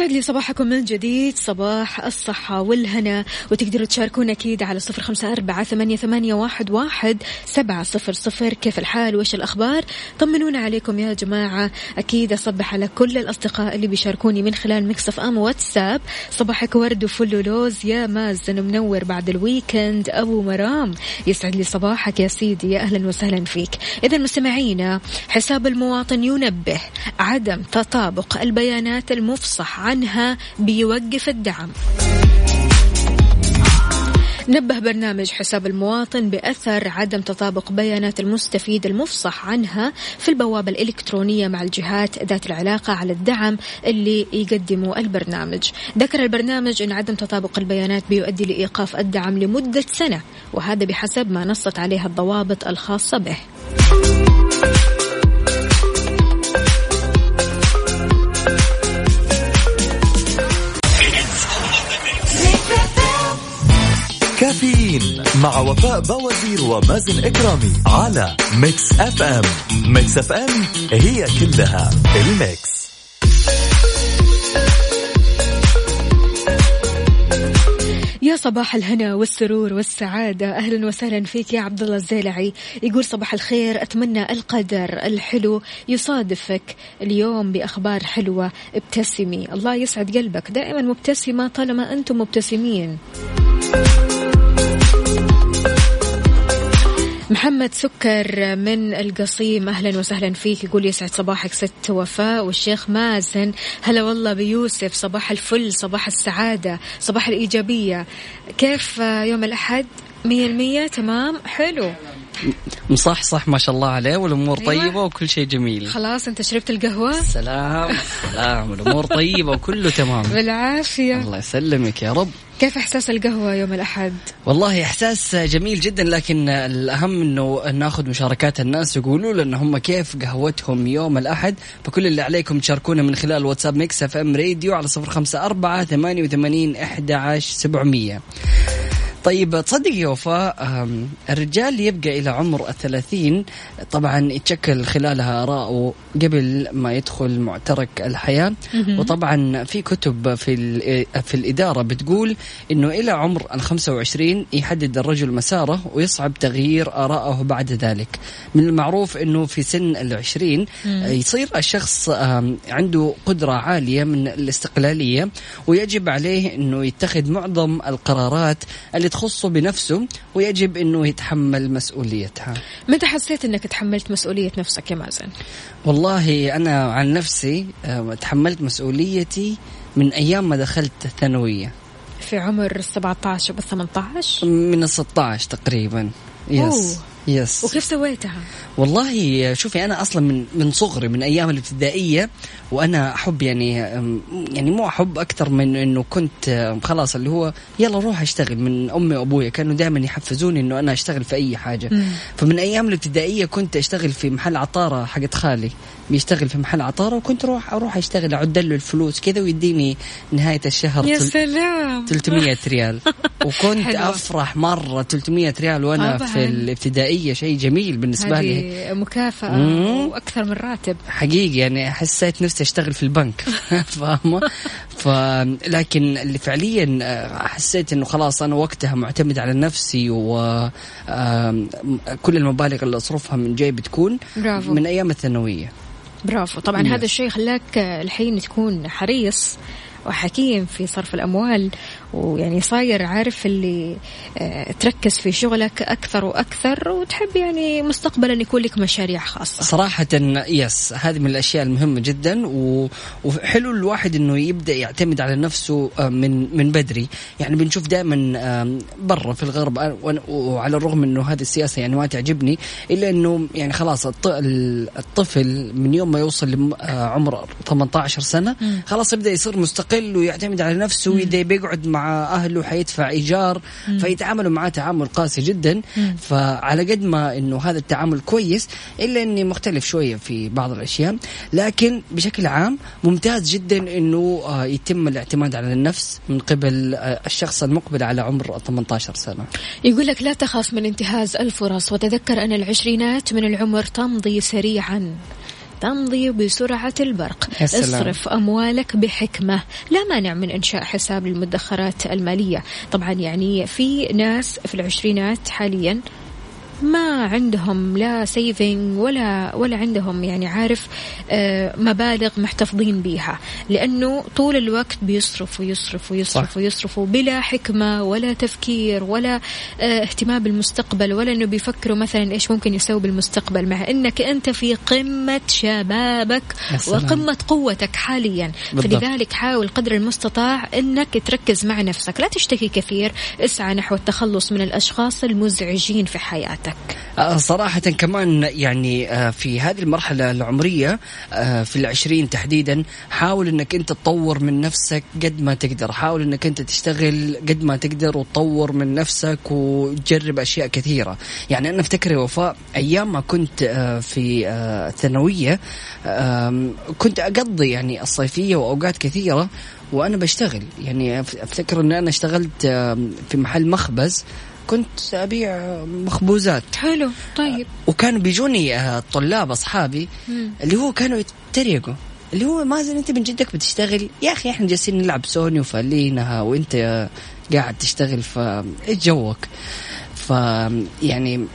يسعد لي صباحكم من جديد. صباح الصحة والهنا. وتقدروا تشاركونا أكيد على صفر خمسة أربعة ثمانية, ثمانية واحد, واحد سبعة صفر صفر. كيف الحال؟ وإيش الأخبار؟ طمنونا عليكم يا جماعة. أكيد أصبح على كل الأصدقاء اللي بيشاركوني من خلال Mix FM واتساب. صباحك ورد وفل ولوز يا مازن منور بعد ال weekend. أبو مرام يسعد لي صباحك يا سيدي. يا أهلا وسهلا فيك. إذا مستمعينا حساب المواطن ينبه عدم تطابق البيانات المفصح عنها بيوقف الدعم. نبه برنامج حساب المواطن بأثر عدم تطابق بيانات المستفيد المفصح عنها في البوابة الإلكترونية مع الجهات ذات العلاقة على الدعم اللي يقدمه البرنامج. ذكر البرنامج أن عدم تطابق البيانات بيؤدي لإيقاف الدعم لمدة سنة وهذا بحسب ما نصت عليها الضوابط الخاصة به. كافيين مع وفاء بوازير ومازن إكرامي على Mix FM Mix FM هي كلها ال Mix. يا صباح الهنا والسرور والسعادة. أهلا وسهلا فيك يا عبد الله الزيلعي. يقول صباح الخير أتمنى القدر الحلو يصادفك اليوم بأخبار حلوة. ابتسمي. الله يسعد قلبك. دائما مبتسمة طالما أنتم مبتسمين. محمد سكر من القصيم. أهلا وسهلا فيك. يقول يسعد صباحك ست وفاء. والشيخ مازن هلا والله بيوسف. صباح الفل صباح السعادة صباح الإيجابية. كيف يوم الأحد؟ مية المية؟ تمام. حلو. مصحصح ما شاء الله عليه والأمور أيوة. طيبة وكل شيء جميل. خلاص أنت شربت القهوة؟ سلام سلام. الأمور طيبة وكله تمام. بالعافية. الله يسلمك يا رب. كيف إحساس القهوة يوم الأحد؟ والله إحساس جميل جدا لكن الأهم إنه نأخذ مشاركات الناس يقولوا لنا هم كيف قهوتهم يوم الأحد. فكل اللي عليكم تشاركونا من خلال واتساب Mix FM Radio على 054 88 11 700 طيب تصدق يا وفاء الرجال يبقى إلى عمر الثلاثين. طبعا يتشكل خلالها آراءه قبل ما يدخل معترك الحياة. وطبعا في كتب في, ال- في الإدارة بتقول أنه إلى عمر ال 25 يحدد الرجل مساره ويصعب تغيير آرائه بعد ذلك. من المعروف أنه في سن العشرين يصير الشخص عنده قدرة عالية من الاستقلالية ويجب عليه أنه يتخذ معظم القرارات اللي تخصه بنفسه ويجب أنه يتحمل مسؤوليتها. متى حسيت إنك تحملت مسؤولية نفسك يا مازن؟ والله أنا عن نفسي أم، تحملت مسؤوليتي من أيام ما دخلت الثانوية في عمر ال 17 وبال 18 من ال 16 تقريبا. يس أوه. يس وكيف سويتها؟ والله شوفي أنا أصلا من من صغري من أيام الابتدائية وأنا أحب يعني يعني مو أحب أكثر من إنه كنت خلاص اللي هو يلا روح أشتغل من أمي وأبويا كانوا دائما يحفزوني إنه أنا أشتغل في أي حاجة مم. فمن أيام الابتدائية كنت أشتغل في محل عطارة حقت خالي بيشتغل في محل عطارة وكنت أروح أروح أشتغل اعد له الفلوس كذا ويديني نهاية الشهر يا سلام 300 *laughs* ريال وكنت حلوة. أفرح مرة 300 ريال وأنا طبعاً. في الابتدائية شيء جميل بالنسبة لي مم. وأكثر من راتب حقيقي يعني حسيت نفسي أشتغل في البنك *laughs* فاهمة ف لكن اللي فعليا آه، حسيت إنه خلاص أنا وقتها معتمد على نفسي و كل المبالغ اللي أصرفها من جيبي تكون برافو. من أيام الثانوية برافو طبعا Yes. هذا الشيء خلاك الحين تكون حريص وحكيم في صرف الأموال ويعني صاير عارف اللي آه، تركز في شغلك أكثر وأكثر وتحب يعني مستقبلا يكون لك مشاريع خاصة. صراحة يس هذه من الأشياء المهمة جدا. وحلو الواحد إنه يبدأ يعتمد على نفسه آه، من من بدري. يعني بنشوف دائما برا في الغرب آه، وعلى الرغم إنه هذه السياسة يعني ما تعجبني إلا إنه يعني خلاص الط... ال- الطفل من يوم ما يوصل لعمر 18 سنة خلاص يبدأ يصير مستقل ويعتمد على نفسه وإذا بيقعد مع أهله حيدفع إيجار فيتعاملوا معاه تعامل قاسي جدا. فعلى قد ما إنه هذا التعامل كويس إلا إني مختلف شوية في بعض الأشياء. لكن بشكل عام ممتاز جدا إنه آه، يتم الاعتماد على النفس من قبل آه، الشخص المقبل على عمر 18 سنة. يقول لك لا تخاف من انتهاز الفرص وتذكر أن العشرينات من العمر تمضي سريعا. تمضي بسرعة البرق. يا سلام. اصرف أموالك بحكمة. لا مانع من إنشاء حساب للمدخرات المالية. طبعا يعني في ناس في العشرينات حاليا ما عندهم لا سيفنج ولا ولا عندهم يعني عارف آه، مبالغ محتفظين بيها لأنه طول الوقت بيصرف ويصرف ويصرف صح. ويصرفوا بلا حكمة ولا تفكير ولا آه، اهتمام بالمستقبل ولا إنه بيفكروا مثلا إيش ممكن يسوي بالمستقبل مع إنك أنت في قمة شبابك. وقمة قوتك حاليا بالضبط. فلذلك حاول قدر المستطاع إنك تركز مع نفسك لا تشتكي كثير اسعى نحو التخلص من الأشخاص المزعجين في حياتك آه، صراحة كمان يعني آه، في هذه المرحلة العمرية آه، في العشرين تحديدا حاول إنك أنت تطور من نفسك قد ما تقدر. حاول إنك أنت تشتغل قد ما تقدر وتطور من نفسك وتجرب أشياء كثيرة. يعني أنا أفتكر وفاء أيام ما كنت في الثانوية كنت أقضي يعني الصيفية وأوقات كثيرة وأنا بشتغل. يعني أفتكر إن أنا اشتغلت في محل مخبز كنت أبيع مخبوزات. حلو طيب. وكانوا بيجوني آه، طلاب أصحابي اللي هو كانوا يتريقوا اللي هو مازن أنت من جدك بتشتغل؟ يا أخي إحنا جالسين نلعب سوني وفالينها وأنت آه، قاعد تشتغل ف إيش جوك؟ ف يعني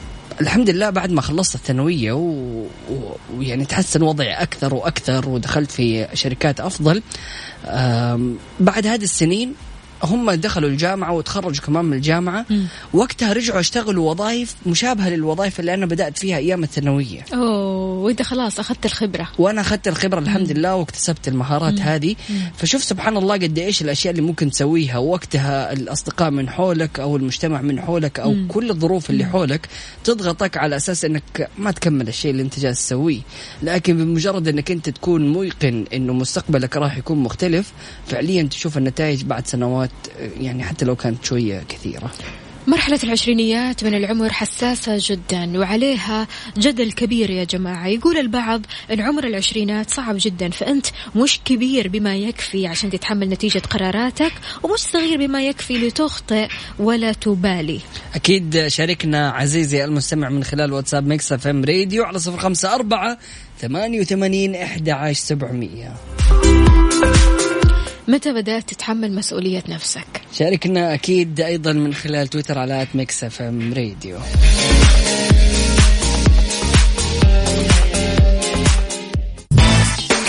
الحمد لله بعد ما خلصت الثانوية و- و- ويعني تحسن وضعي أكثر وأكثر ودخلت في شركات أفضل. بعد هذه السنين هم دخلوا الجامعة وتخرجوا كمان من الجامعة. وقتها رجعوا اشتغلوا وظائف مشابهة للوظائف اللي أنا بدأت فيها أيام الثانوية. أوه وإنت خلاص أخذت الخبرة. وأنا أخذت الخبرة الحمد لله واكتسبت المهارات هذه. فشوف سبحان الله قد إيش الأشياء اللي ممكن تسويها. وقتها الأصدقاء من حولك أو المجتمع من حولك أو كل الظروف اللي حولك تضغطك على أساس إنك ما تكمل الشيء اللي أنت جالس تسويه. لكن بمجرد إنك أنت تكون موقن إنه مستقبلك راح يكون مختلف فعليا تشوف النتائج بعد سنوات. يعني حتى لو كانت شوية كثيرة. مرحلة العشرينيات من العمر حساسة جدا وعليها جدل كبير يا جماعة. يقول البعض أن عمر العشرينات صعب جدا فأنت مش كبير بما يكفي عشان تتحمل نتيجة قراراتك ومش صغير بما يكفي لتخطئ ولا تبالي. أكيد شاركنا عزيزي المستمع من خلال واتساب Mix FM Radio على صفر خمسة أربعة ثمانية وثمانين إحدى عشر سبعمية. متى بدأت تتحمل مسؤولية نفسك؟ شاركنا أكيد أيضا من خلال تويتر على Mix FM Radio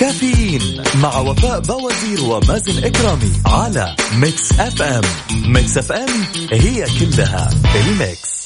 كافيين مع وفاء بوازير ومازن إكرامي على Mix FM Mix FM هي كلها ال Mix.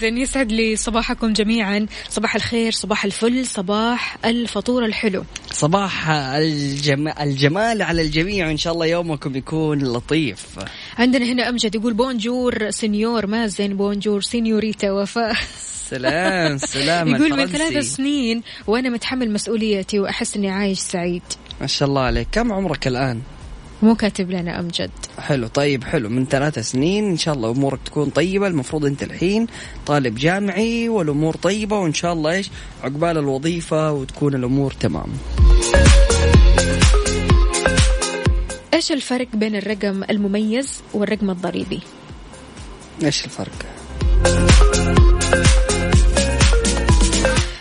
مازن يسعد لي صباحكم جميعا. صباح الخير صباح الفل صباح الفطور الحلو. صباح الجم... الجمال على الجميع. وان شاء الله يومكم يكون لطيف. عندنا هنا أمجد يقول bonjour señor مازن bonjour señorita وفاء. سلام *laughs* سلام يقول من. ثلاث سنين وأنا متحمل مسؤوليتي وأحس إني عايش سعيد. ما شاء الله عليك. كم عمرك الآن؟ مو كاتب لنا امجد حلو طيب حلو. من ثلاث سنين إن شاء الله أمورك تكون طيبة. المفروض أنت الحين طالب جامعي والأمور طيبة وإن شاء الله إيش؟ عقبال الوظيفة وتكون الأمور تمام. إيش الفرق بين الرقم المميز والرقم الضريبي؟ إيش الفرق؟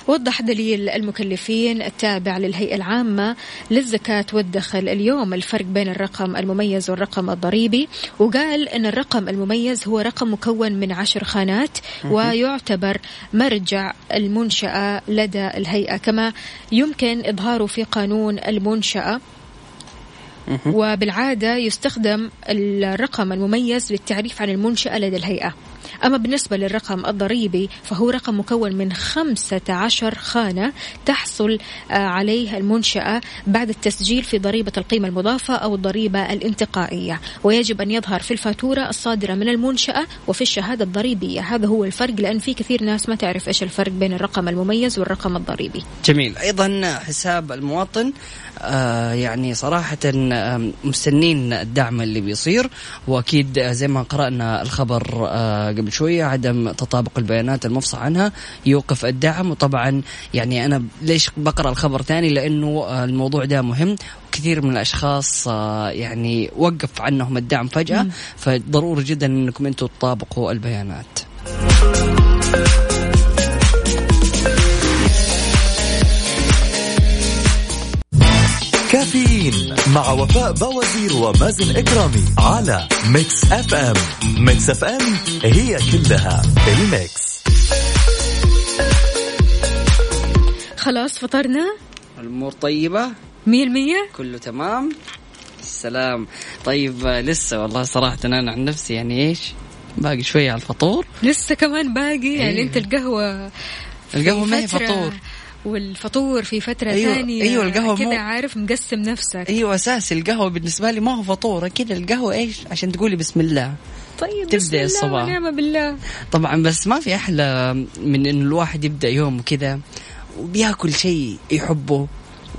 وضح دليل المكلفين التابع للهيئة العامة للزكاة والدخل اليوم. الفرق بين الرقم المميز والرقم الضريبي وقال أن الرقم المميز هو رقم مكون من عشر خانات ويعتبر مرجع المنشأة لدى الهيئة كما يمكن إظهاره في قانون المنشأة. وبالعادة يستخدم الرقم المميز للتعريف عن المنشأة لدى الهيئة. أما بالنسبة للرقم الضريبي فهو رقم مكون من 15 خانة تحصل آه، عليه المنشأة بعد التسجيل في ضريبة القيمة المضافة أو الضريبة الانتقائية. ويجب أن يظهر في الفاتورة الصادرة من المنشأة وفي الشهادة الضريبية. هذا هو الفرق لأن في كثير ناس ما تعرف إيش الفرق بين الرقم المميز والرقم الضريبي. جميل. أيضا حساب المواطن آه يعني صراحة مستنين الدعم اللي بيصير. وأكيد آه، زي ما قرأنا الخبر قبل شوية عدم تطابق البيانات المفصح عنها يوقف الدعم. وطبعا يعني أنا ليش بقرأ الخبر ثاني؟ لأنه الموضوع ده مهم. كثير من الأشخاص آه يعني وقف عنهم الدعم فجأة. فضروري جدا إنكم أنتم تطابقوا البيانات. كافيين مع وفاء بوازير ومازن إكرامي على Mix FM. Mix FM هي كلها ال Mix. خلاص فطرنا؟ الأمور طيبة؟ مية المية كله تمام؟ السلام. طيب لسه والله صراحة أنا عن نفسي يعني إيش؟ باقي شوية على الفطور. لسه كمان باقي يعني إيه. أنت القهوة في القهوة ما هي فطور. والفطور في فترة أيوة- ثانية أيوة، القهوة كذا عارف مقسم نفسك. أيوة أساسي القهوة بالنسبة لي ما هو فطور كذا القهوة إيش؟ عشان تقولي بسم الله. طيب تبدأ الصباح. ونعم بالله. طبعا بس ما في أحلى من إنه الواحد يبدأ يومه كذا وبياكل شيء يحبه.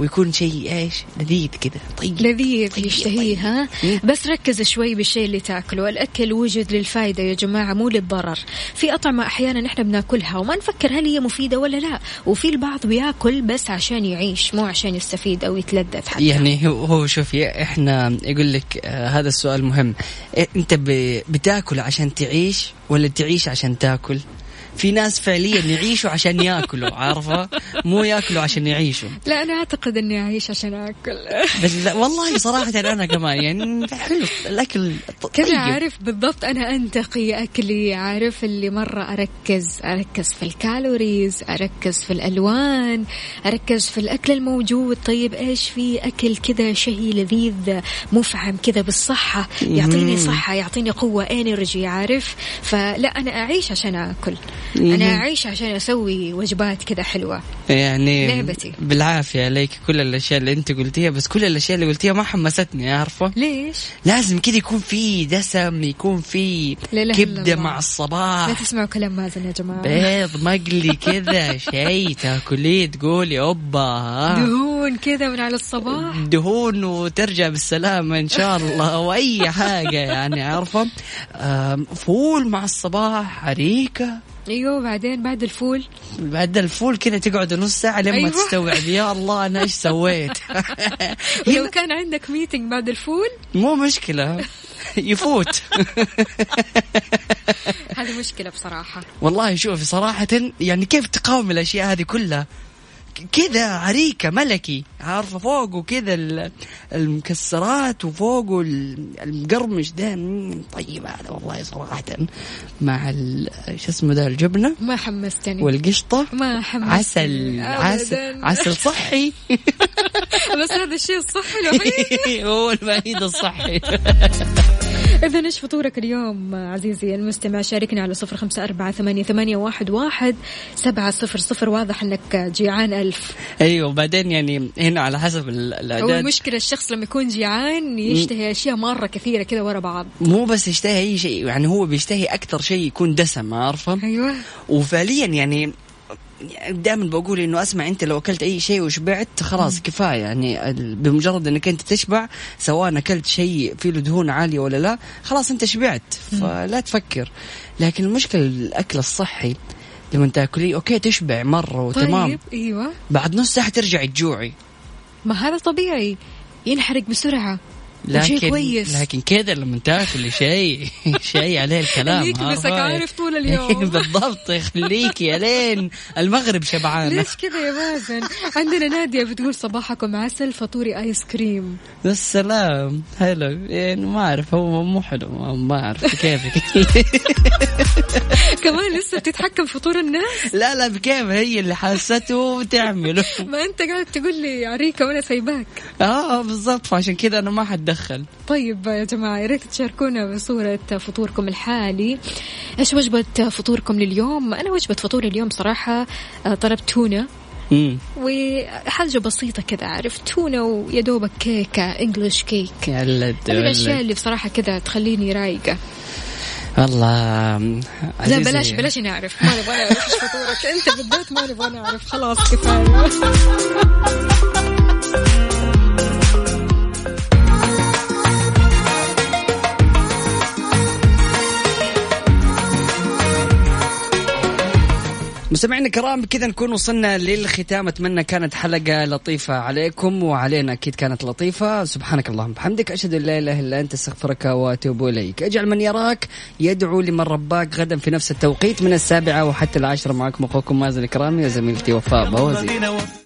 ويكون شيء إيش؟ لذيذ كذا طيب. لذيذ طيب، يشتهيه ها؟ مم. بس ركز شوي بالشيء اللي تاكله. الأكل وجد للفائدة يا جماعة مو للضرر. في أطعمة أحيانا إحنا بناكلها وما نفكر هل هي مفيدة ولا لا. وفي البعض بياكل بس عشان يعيش مو عشان يستفيد أو يتلذذ حتى. يعني هو هو شوفي إحنا يقول لك آه هذا السؤال مهم. إيه أنت بتاكل عشان تعيش ولا تعيش عشان تاكل؟ في ناس فعليا يعيشوا عشان ياكلوا عارفة؟ مو ياكلوا عشان يعيشوا. لا أنا أعتقد إني أعيش عشان أكل. بس لا والله صراحة أنا كمان يعني حلو الأكل ط- كذا طيب. عارف بالضبط أنا أنتقي أكلي عارف اللي مرة أركز أركز في الكالوريز أركز في الألوان أركز في الأكل الموجود. طيب إيش في أكل كذا شهي لذيذ مفعم كذا بالصحة يعطيني صحة يعطيني قوة إنرجي عارف؟ فلا أنا أعيش عشان أكل. أنا أعيش عشان أسوي وجبات كذا حلوة. يعني لعبتي. بالعافية عليك كل الأشياء اللي أنت قلتيها بس كل الأشياء اللي قلتيها ما حمستني عارفة؟ ليش؟ لازم كذا يكون في دسم يكون في لا كبدة. مع لا الصباح تسمعوا كلام مازن يا جماعة. بيض مقلي كذا *laughs* شيء تاكليه تقولي أوبا. دهون كذا من على الصباح. دهون وترجع بالسلامة إن شاء الله وأي حاجة يعني عارفة؟ آم، فول مع الصباح عريكة أيوه بعدين بعد الفول. بعد الفول كذا تقعد نص ساعة لما أيوة. تستوعب. يا الله أنا إيش سويت؟ *laughs* لو كان عندك meeting بعد الفول. مو مشكلة. يفوت. *laughs* هذه مشكلة بصراحة. والله شوفي صراحة يعني كيف تقاوم الأشياء هذه كلها؟ كذا عريكة ملكي عارفة فوقه كذا ال- المكسرات وفوقه ال- المقرمش ده. طيب هذا والله صراحة مع شو اسمه ده الجبنة ما حمستني. والقشطة. ما حمستني. عسل عسل. عسل صحي. *laughs* بس هذا الشيء الصحي الوحيد. *laughs* هو الوحيد الصحي. *laughs* إذا إيش فطورك اليوم عزيزي؟ المستمع شاركنا على صفر خمسة أربعة ثمانية, ثمانية واحد, واحد سبعة صفر صفر. واضح أنك جيعان. ألف. أيوه وبعدين يعني هنا على حسب ال- هو الاعداد المشكلة الشخص لما يكون جيعان يشتهي أشياء مرة كثيرة كذا ورا بعض. مو بس يشتهي أي شيء يعني هو بيشتهي أكثر شيء يكون دسم عارفة؟ أيوة. وفعليا يعني دائما بقول إنه أسمع أنت لو أكلت أي شيء وشبعت خلاص كفاية. يعني بمجرد إنك أنت تشبع سواء أكلت شيء فيه له دهون عالية ولا لا خلاص أنت شبعت. فلا تفكر. لكن المشكلة الأكل الصحي لما تاكليه أوكي تشبع مرة وتمام. طيب أيوة. بعد نص ساعة ترجعي تجوعي. ما هذا طبيعي. ينحرق بسرعة. شيء لكن كويس. لكن كذا لما تاكل شيء *laughs* شيء عليه الكلام يكبسك؟ عارف طول *laughs* اليوم. بالضبط يخليكي الين المغرب شبعانه ليش كذا يا مازن؟ عندنا نادية بتقول صباحكم عسل فطوري آيس كريم. السلام حلو يعني ما أعرف هو مو حلو ما- أعرف. كيفك *laughs* كمان لسه بتتحكم في فطور الناس؟ لا لا بكيف هي اللي حاسته تعمله ما أنت قاعد تقول لي عريكة وأنا سايباك. آه بالضبط. فعشان كذا أنا ما حتدخل طيب يا جماعة يا ريت تشاركونا بصورة فطوركم الحالي. إيش وجبة فطوركم لليوم؟ أنا وجبة فطوري اليوم صراحة آه، طلبت تونة. وحاجة بسيطة كذا عارف تونة ويا دوبك كيكة انجلش كيك ولد. اللي بصراحة كذا تخليني رايقة. والله لا. بلاش بلاش نعرف. ما نبغى نعرف فطورك. أنت بالذات ما نبغى نعرف. خلاص كفاية. مستمعينا الكرام كذا نكون وصلنا للختام. أتمنى كانت حلقة لطيفة عليكم وعلينا أكيد كانت لطيفة. سبحانك اللهم وبحمدك أشهد أن لا إله إلا أنت أستغفرك وأتوب إليك. أجعل من يراك يدعو لمن رباك غدا في نفس التوقيت من السابعة وحتى العاشرة. معكم أخوكم مازن الكرامي وزميلتي وفاء بوزي